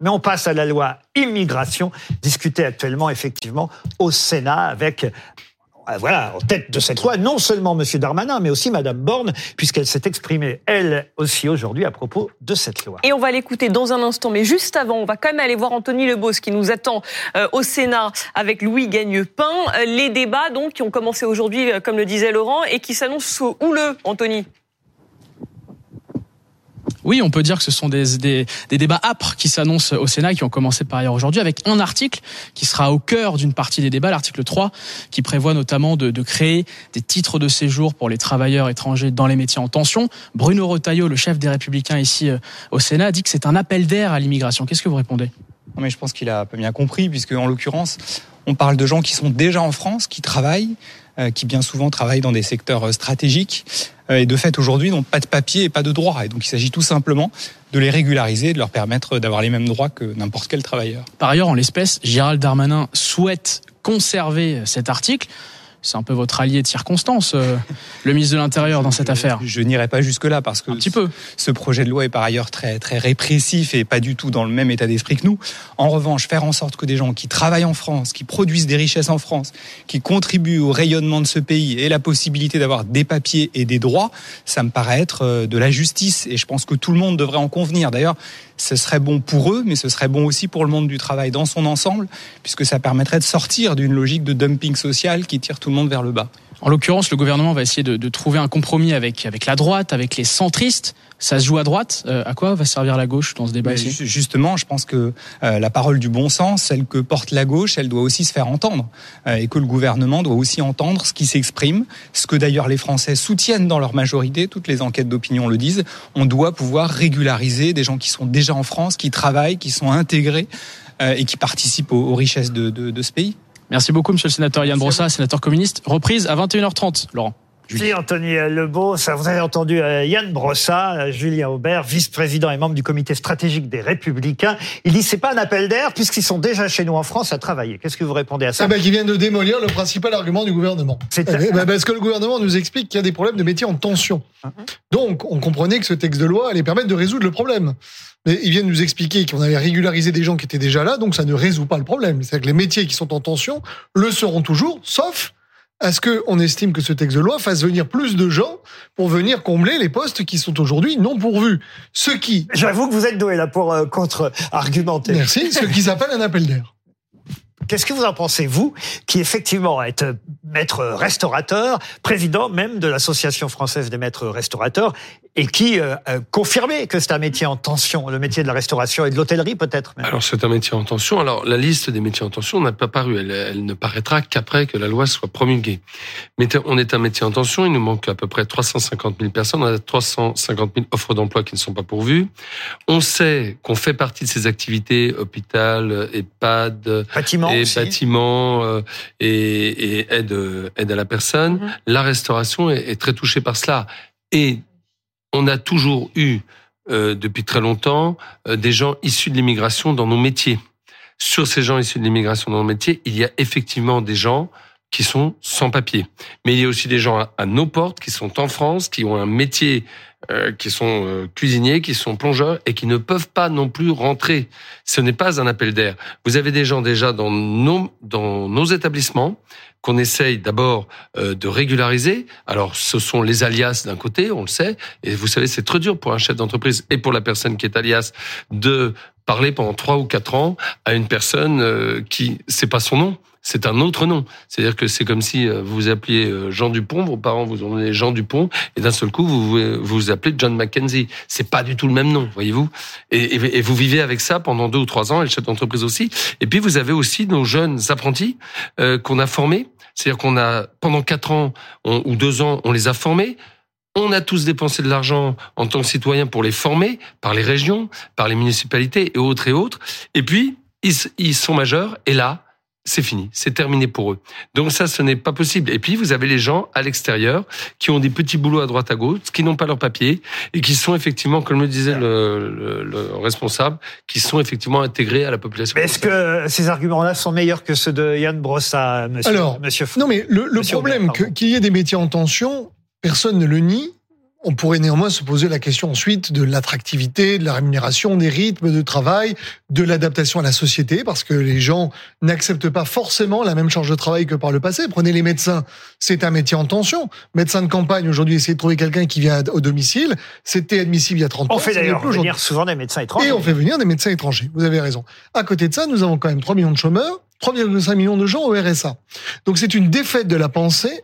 Mais on passe à la loi immigration, discutée actuellement effectivement au Sénat avec euh, voilà, en tête de cette loi, non seulement M. Darmanin, mais aussi Mme Borne, puisqu'elle s'est exprimée, elle aussi, aujourd'hui, à propos de cette loi. Et on va l'écouter dans un instant, mais juste avant, on va quand même aller voir Anthony Lebos, qui nous attend euh, au Sénat avec Louis Gagnepin. Euh, les débats, donc, qui ont commencé aujourd'hui, comme le disait Laurent, et qui s'annoncent houleux, Anthony. Oui, on peut dire que ce sont des, des, débats âpres qui s'annoncent au Sénat, qui ont commencé par ailleurs aujourd'hui, avec un article qui sera au cœur d'une partie des débats, l'article 3, qui prévoit notamment de, créer des titres de séjour pour les travailleurs étrangers dans les métiers en tension. Bruno Retailleau, le chef des Républicains ici euh, au Sénat, dit que c'est un appel d'air à l'immigration. Qu'est-ce que vous répondez? Non mais je pense qu'il a pas bien compris, puisque en l'occurrence, on parle de gens qui sont déjà en France, qui travaillent, euh, qui bien souvent travaillent dans des secteurs euh, stratégiques euh, et de fait aujourd'hui n'ont pas de papier et pas de droit. Et donc il s'agit tout simplement de les régulariser, de leur permettre d'avoir les mêmes droits que n'importe quel travailleur. Par ailleurs, en l'espèce, Gérald Darmanin souhaite conserver cet article c'est un peu votre allié de circonstance, euh, le ministre de l'Intérieur dans cette affaire. Je, n'irai pas jusque-là parce que un petit peu. ce projet de loi est par ailleurs très très répressif et pas du tout dans le même état d'esprit que nous. En revanche, faire en sorte que des gens qui travaillent en France, qui produisent des richesses en France, qui contribuent au rayonnement de ce pays aient la possibilité d'avoir des papiers et des droits, ça me paraît être euh, de la justice et je pense que tout le monde devrait en convenir. D'ailleurs, ce serait bon pour eux, mais ce serait bon aussi pour le monde du travail dans son ensemble, puisque ça permettrait de sortir d'une logique de dumping social qui tire tout le monde vers le bas. En l'occurrence, le gouvernement va essayer de, de, trouver un compromis avec, avec la droite, avec les centristes. Ça se joue à droite. Euh, à quoi va servir la gauche dans ce débat ici Justement, je pense que euh, la parole du bon sens, celle que porte la gauche, elle doit aussi se faire entendre. Euh, et que le gouvernement doit aussi entendre ce qui s'exprime, ce que d'ailleurs les Français soutiennent dans leur majorité, toutes les enquêtes d'opinion le disent. On doit pouvoir régulariser des gens qui sont déjà en France, qui travaillent, qui sont intégrés et qui participent aux, aux richesses de, de, de ce pays. Merci beaucoup, monsieur le sénateur Yann Brossa, sénateur communiste. Reprise à 21h30, Laurent. Merci Anthony Lebeau. Ça, vous avez entendu euh, Yann Brossa, euh, Julien Aubert, vice-président et membre du comité stratégique des Républicains. Il dit c'est pas un appel d'air puisqu'ils sont déjà chez nous en France à travailler. Qu'est-ce que vous répondez à ça? Ah ben, Qui vient de démolir le principal argument du gouvernement. C'est eh ben, parce que le gouvernement nous explique qu'il y a des problèmes de métier en tension. Uh-huh. Donc, on comprenait que ce texte de loi allait permettre de résoudre le problème. Mais ils viennent nous expliquer qu'on allait régulariser des gens qui étaient déjà là, donc ça ne résout pas le problème. C'est-à-dire que les métiers qui sont en tension le seront toujours, sauf est-ce qu'on estime que ce texte de loi fasse venir plus de gens pour venir combler les postes qui sont aujourd'hui non pourvus Ce qui... J'avoue que vous êtes doué là pour euh, contre-argumenter. Merci. Ce qui s'appelle un appel d'air. Qu'est-ce que vous en pensez, vous, qui effectivement êtes maître restaurateur, président même de l'Association française des maîtres restaurateurs, et qui euh, euh, confirmait que c'est un métier en tension, le métier de la restauration et de l'hôtellerie peut-être Alors c'est un métier en tension. Alors la liste des métiers en tension n'a pas paru. Elle, elle ne paraîtra qu'après que la loi soit promulguée. Mais on est un métier en tension. Il nous manque à peu près 350 000 personnes. On a 350 000 offres d'emploi qui ne sont pas pourvues. On sait qu'on fait partie de ces activités hôpital, EHPAD, bâtiment, et bâtiments euh, et, et aide, aide à la personne. Mm-hmm. La restauration est, est très touchée par cela. Et on a toujours eu, euh, depuis très longtemps, euh, des gens issus de l'immigration dans nos métiers. Sur ces gens issus de l'immigration dans nos métiers, il y a effectivement des gens qui sont sans papier. Mais il y a aussi des gens à, nos portes qui sont en France, qui ont un métier, euh, qui sont cuisiniers, qui sont plongeurs et qui ne peuvent pas non plus rentrer. Ce n'est pas un appel d'air. Vous avez des gens déjà dans nos, dans nos établissements qu'on essaye d'abord euh, de régulariser. Alors, ce sont les alias d'un côté, on le sait, et vous savez, c'est très dur pour un chef d'entreprise et pour la personne qui est alias de parler pendant trois ou quatre ans à une personne euh, qui c'est pas son nom, c'est un autre nom. C'est-à-dire que c'est comme si euh, vous appeliez Jean Dupont, vos parents vous ont donné Jean Dupont, et d'un seul coup vous vous, vous appelez John Mackenzie. C'est pas du tout le même nom, voyez-vous. Et, vous vivez avec ça pendant deux ou trois ans, et le chef d'entreprise aussi. Et puis vous avez aussi nos jeunes apprentis euh, qu'on a formés. C'est-à-dire qu'on a pendant quatre ans ou deux ans, on les a formés. On a tous dépensé de l'argent en tant que citoyen pour les former par les régions, par les municipalités et autres et autres. Et puis, ils, sont majeurs et là, c'est fini, c'est terminé pour eux. Donc ça, ce n'est pas possible. Et puis, vous avez les gens à l'extérieur qui ont des petits boulots à droite à gauche, qui n'ont pas leur papier et qui sont effectivement, comme le disait le, le, responsable, qui sont effectivement intégrés à la population. Est-ce que ces arguments-là sont meilleurs que ceux de Yann Brossa, monsieur, Alors, monsieur Non, mais le, problème qu'il y ait des métiers en tension, personne ne le nie. On pourrait néanmoins se poser la question ensuite de l'attractivité, de la rémunération, des rythmes de travail, de l'adaptation à la société, parce que les gens n'acceptent pas forcément la même charge de travail que par le passé. Prenez les médecins, c'est un métier en tension. Médecin de campagne, aujourd'hui, essayer de trouver quelqu'un qui vient au domicile, c'était admissible il y a 30 ans. On fait d'ailleurs venir souvent des médecins étrangers. Et on fait venir des médecins étrangers, vous avez raison. À côté de ça, nous avons quand même 3 millions de chômeurs, 3,5 millions de gens au RSA. Donc c'est une défaite de la pensée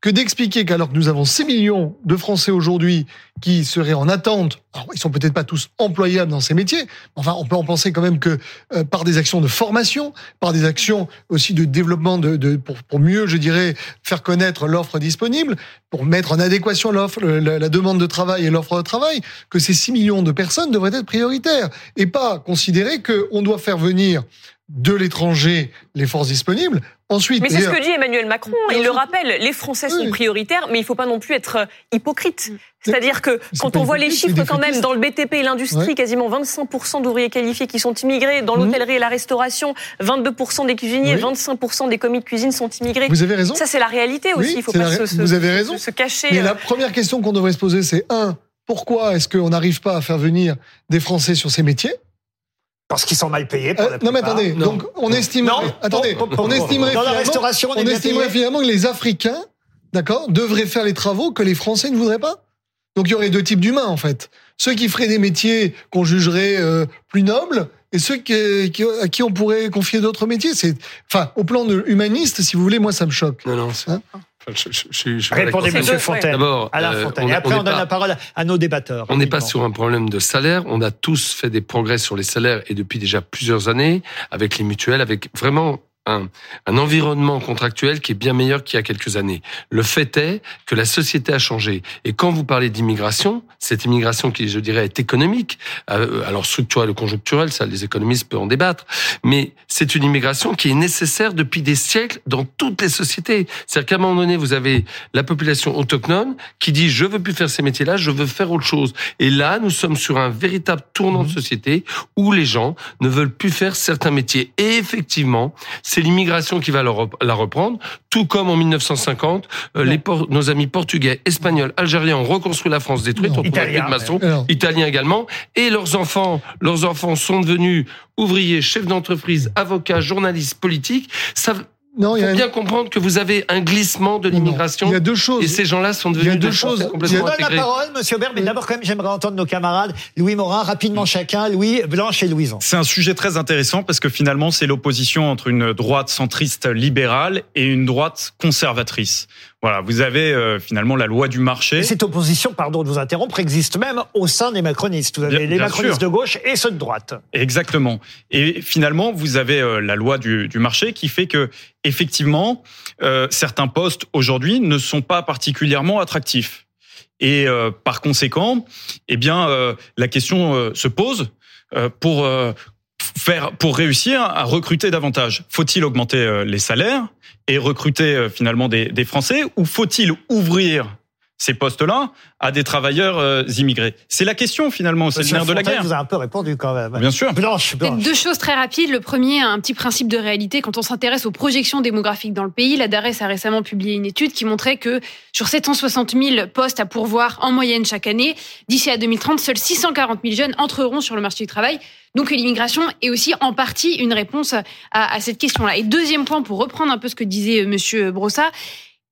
que d'expliquer qu'alors que nous avons 6 millions de Français aujourd'hui qui seraient en attente, alors ils sont peut-être pas tous employables dans ces métiers, enfin on peut en penser quand même que euh, par des actions de formation, par des actions aussi de développement de, de pour, pour, mieux, je dirais, faire connaître l'offre disponible, pour mettre en adéquation l'offre, la, la, demande de travail et l'offre de travail, que ces 6 millions de personnes devraient être prioritaires et pas considérer qu'on doit faire venir de l'étranger les forces disponibles. Ensuite, mais c'est ce que dit Emmanuel Macron. Il le rappelle, les Français sont prioritaires, mais il ne faut pas non plus être euh, hypocrite. Mm. C'est-à-dire que quand on voit les chiffres quand même dans le BTP et l'industrie, quasiment 25% d'ouvriers qualifiés qui sont immigrés, dans mm. l'hôtellerie et la restauration, 22% des cuisiniers, 25% des commis de cuisine sont immigrés. Vous avez raison. Ça c'est la réalité aussi. il faut pas se, Vous avez raison. se cacher. Mais la euh. première question qu'on devrait se poser, c'est un, pourquoi est-ce qu'on n'arrive pas à faire venir des Français sur ces métiers? Parce qu'ils sont mal payés. Pour euh, non mais attendez, donc on estimerait, attendez, on estimerait dans la restauration, on, estimerait finalement que les Africains, d'accord, devraient faire les travaux que les Français ne voudraient pas. Donc il y aurait deux types d'humains en fait. Ceux qui feraient des métiers qu'on jugerait euh, plus nobles et ceux qui, qui, à qui on pourrait confier d'autres métiers. C'est, enfin, au plan de humaniste, si vous voulez, moi ça me choque. Non, non. Hein je, je, je, Répondez, Monsieur Fontaine. D'abord, Alain euh, Fontaine. et après, on, donne la parole à nos débatteurs. On n'est pas sur un problème de salaire. On a tous fait des progrès sur les salaires et depuis déjà plusieurs années, avec les mutuelles, avec vraiment un, un, environnement contractuel qui est bien meilleur qu'il y a quelques années. Le fait est que la société a changé. Et quand vous parlez d'immigration, cette immigration qui, je dirais, est économique, euh, alors structurelle ou conjoncturelle, ça les économistes peuvent en débattre, mais c'est une immigration qui est nécessaire depuis des siècles dans toutes les sociétés. C'est-à-dire qu'à un moment donné, vous avez la population autochtone qui dit je veux plus faire ces métiers-là, je veux faire autre chose. Et là, nous sommes sur un véritable tournant de mmh. société où les gens ne veulent plus faire certains métiers. Et effectivement, c'est l'immigration qui va la reprendre, tout comme en 1950, euh, les nos amis portugais, espagnols, algériens ont reconstruit la France détruite, on de maçons, italiens également, et leurs enfants, leurs enfants sont devenus ouvriers, chefs d'entreprise, avocats, journalistes, politiques. Ça, non, il faut bien comprendre que vous avez un glissement de l'immigration. Il y a deux choses. Et ces gens-là sont devenus il y a deux choses. complètement Je donne la parole, Monsieur Aubert, mais d'abord quand même, j'aimerais entendre nos camarades Louis Morin, rapidement chacun, Louis, Blanche et Louison. C'est un sujet très intéressant parce que finalement, c'est l'opposition entre une droite centriste libérale et une droite conservatrice. Voilà, vous avez euh, finalement la loi du marché. Et cette opposition, pardon de vous interrompre, existe même au sein des macronistes. Vous avez les macronistes de gauche et ceux de droite. Exactement. Et finalement, vous avez euh, la loi du, du, marché qui fait que, effectivement, euh, certains postes aujourd'hui ne sont pas particulièrement attractifs. Et par conséquent, eh bien, la question se pose pour faire pour réussir à recruter davantage. Faut-il augmenter euh, les salaires et recruter euh, finalement des, des Français ou faut-il ouvrir ces postes-là à des travailleurs euh, immigrés C'est la question finalement, c'est le nerf de la guerre. Vous a un peu répondu quand même. Bien sûr. Blanche, Blanche. Deux choses très rapides. Le premier, un petit principe de réalité. Quand on s'intéresse aux projections démographiques dans le pays, la DARES a récemment publié une étude qui montrait que sur 760 000 postes à pourvoir en moyenne chaque année, d'ici à 2030, seuls 640 000 jeunes entreront sur le marché du travail. Donc l'immigration est aussi en partie une réponse à, à cette question-là. Et deuxième point, pour reprendre un peu ce que disait euh, Monsieur Brossa,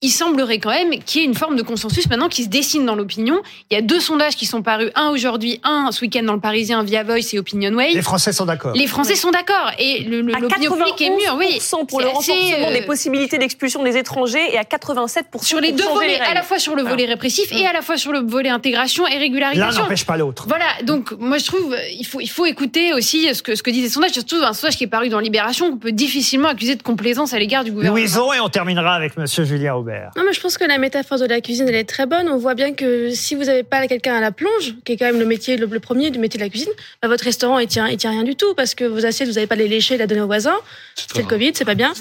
il semblerait quand même qu'il y ait une forme de consensus maintenant qui se dessine dans l'opinion. Il y a deux sondages qui sont parus, un aujourd'hui, un ce week-end dans le Parisien via Voice et Opinionway. Les Français sont d'accord. Les Français sont d'accord et l'opinion publique est mûre. Oui, pour le renforcement des euh, possibilités d'expulsion des étrangers et à 87 sur les deux volets, à la fois sur le volet répressif et à la fois sur le volet intégration et régularisation. L'un n'empêche pas l'autre. Voilà. Donc moi je trouve il faut il faut écouter aussi ce que ce que disent les sondages, surtout un sondage qui est paru dans Libération qu'on peut difficilement accuser de complaisance à l'égard du gouvernement. Louison et on terminera avec Monsieur Julien Aubert. Non mais je pense que la métaphore de la cuisine, elle est très bonne. On voit bien que si vous n'avez pas quelqu'un à la plonge, qui est quand même le métier le, premier du métier de la cuisine, bah, votre restaurant, il tient, il tient rien du tout parce que vos assiettes, vous n'avez pas les lécher et la donner aux voisins. C'est le Covid, c'est pas bien.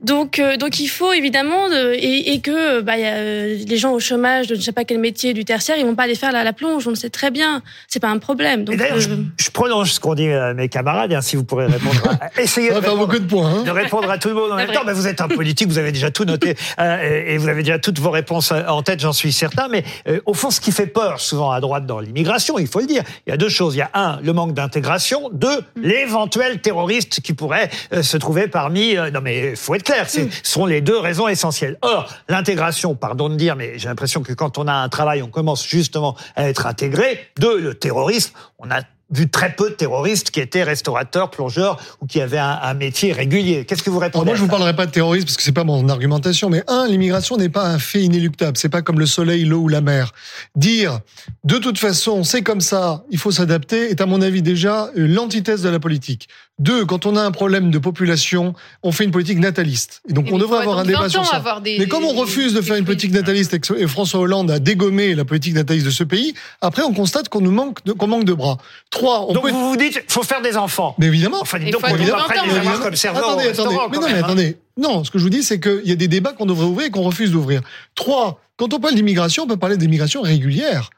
Donc, euh, donc il faut évidemment, et, et, que bah, y a, euh, les gens au chômage de je sais pas quel métier du tertiaire, ils vont pas aller faire la, la plonge. On le sait très bien. C'est pas un problème. Donc, d'ailleurs, je, je, prolonge ce qu'ont dit euh, mes camarades, et ainsi vous pourrez répondre. À, essayez de, répondre, beaucoup de, points, hein. de répondre à tout le monde en même temps. Mais vous êtes un politique, vous avez déjà tout noté. et vous avez déjà toutes vos réponses en tête, j'en suis certain. Mais euh, au fond, ce qui fait peur souvent à droite dans l'immigration, il faut le dire, il y a deux choses. Il y a un, le manque d'intégration. Deux, l'éventuel terroriste qui pourrait euh, se trouver parmi. non, mais faut être clair, ce sont les deux raisons essentielles. Or, l'intégration, pardon de dire, mais j'ai l'impression que quand on a un travail, on commence justement à être intégré. Deux, le terrorisme, on a vu très peu de terroristes qui étaient restaurateurs, plongeurs ou qui avaient un, métier régulier. Qu'est-ce que vous répondez Moi, je vous parlerai pas de terrorisme parce que c'est pas mon argumentation. Mais un, l'immigration n'est pas un fait inéluctable. C'est pas comme le soleil, l'eau ou la mer. Dire de toute façon c'est comme ça, il faut s'adapter est à mon avis déjà l'antithèse de la politique. Deux, quand on a un problème de population, on fait une politique nataliste. Et donc on devrait avoir un débat sur ça. Mais comme on refuse de faire une politique nataliste et François Hollande a dégommé la politique nataliste de ce pays, après on constate qu'on nous manque de, qu'on manque de bras. Trois, on donc vous vous dites, faut faire des enfants. Mais évidemment. Enfin, donc, on évidemment, après, les comme serveur attendez, attendez. Mais non, mais attendez. Non, ce que je vous dis, c'est qu'il y a des débats qu'on devrait ouvrir et qu'on refuse d'ouvrir. Trois, quand on parle d'immigration, on peut parler d'immigration régulière.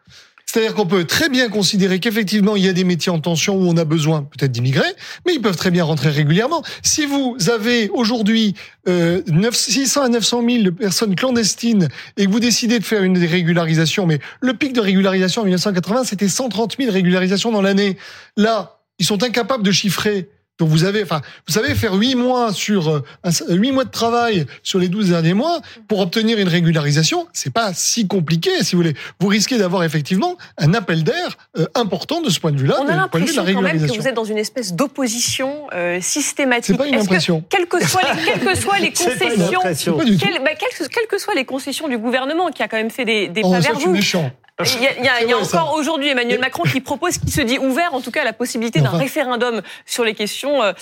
C'est-à-dire qu'on peut très bien considérer qu'effectivement, il y a des métiers en tension où on a besoin peut-être d'immigrer, mais ils peuvent très bien rentrer régulièrement. Si vous avez aujourd'hui euh, 600 à 900 000 personnes clandestines et que vous décidez de faire une régularisation, mais le pic de régularisation en 1980, c'était 130 000 régularisations dans l'année. Là, ils sont incapables de chiffrer donc vous avez, enfin, vous savez faire huit mois sur euh, huit mois de travail sur les 12 derniers mois pour obtenir une régularisation, c'est pas si compliqué, si vous voulez. Vous risquez d'avoir effectivement un appel d'air euh, important de ce point de vue-là. On a l'impression quand même que vous êtes dans une espèce d'opposition euh, systématique. C'est pas une impression. Que, quelles que soient les, quelles que soient les concessions, quelles, bah, quelles, que soient les concessions du gouvernement qui a quand même fait des, des oh, pas vers vous. Méchant. Il y a, il y a, il y a encore aujourd'hui Emmanuel Macron qui propose, qui se dit ouvert en tout cas à la possibilité d'un référendum sur les questions euh,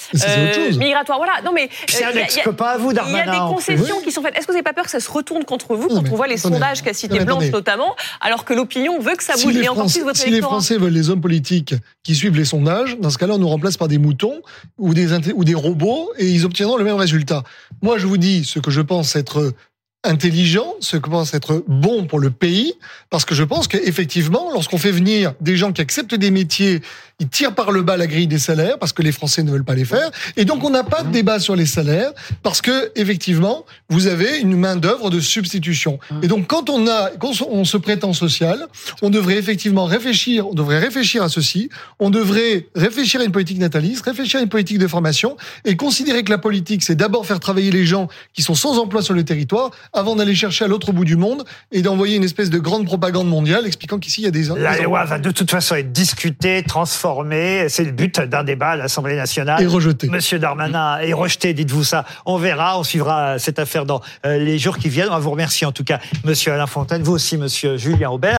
migratoires. Voilà. Non mais c'est un ex-copain à vous, Darmanin. Il y a des concessions qui sont faites. Est-ce que vous n'avez pas peur que ça se retourne contre vous quand on voit les sondages qu'a cité Blanche notamment, alors que l'opinion veut que ça bouge et encore plus votre Si les Français veulent les hommes politiques qui suivent les sondages, dans ce cas-là, on nous remplace par des moutons ou des ou des robots et ils obtiendront le même résultat. Moi, je vous dis ce que je pense être intelligent, ce que pense être bon pour le pays, parce que je pense qu'effectivement, lorsqu'on fait venir des gens qui acceptent des métiers ils tirent par le bas la grille des salaires parce que les Français ne veulent pas les faire. Et donc, on n'a pas de débat sur les salaires parce que, effectivement, vous avez une main-d'œuvre de substitution. Et donc, quand on a, quand on se prétend social, on devrait effectivement réfléchir, on devrait réfléchir à ceci. On devrait réfléchir à une politique nataliste, réfléchir à une politique de formation et considérer que la politique, c'est d'abord faire travailler les gens qui sont sans emploi sur le territoire avant d'aller chercher à l'autre bout du monde et d'envoyer une espèce de grande propagande mondiale expliquant qu'ici, il y a des... La loi va de toute façon être discutée, transformée c'est le but d'un débat à l'Assemblée nationale. Et rejeté. Monsieur Darmanin est rejeté, dites-vous ça. On verra, on suivra cette affaire dans euh, les jours qui viennent. On vous remercie en tout cas, Monsieur Alain Fontaine, vous aussi, Monsieur Julien Aubert.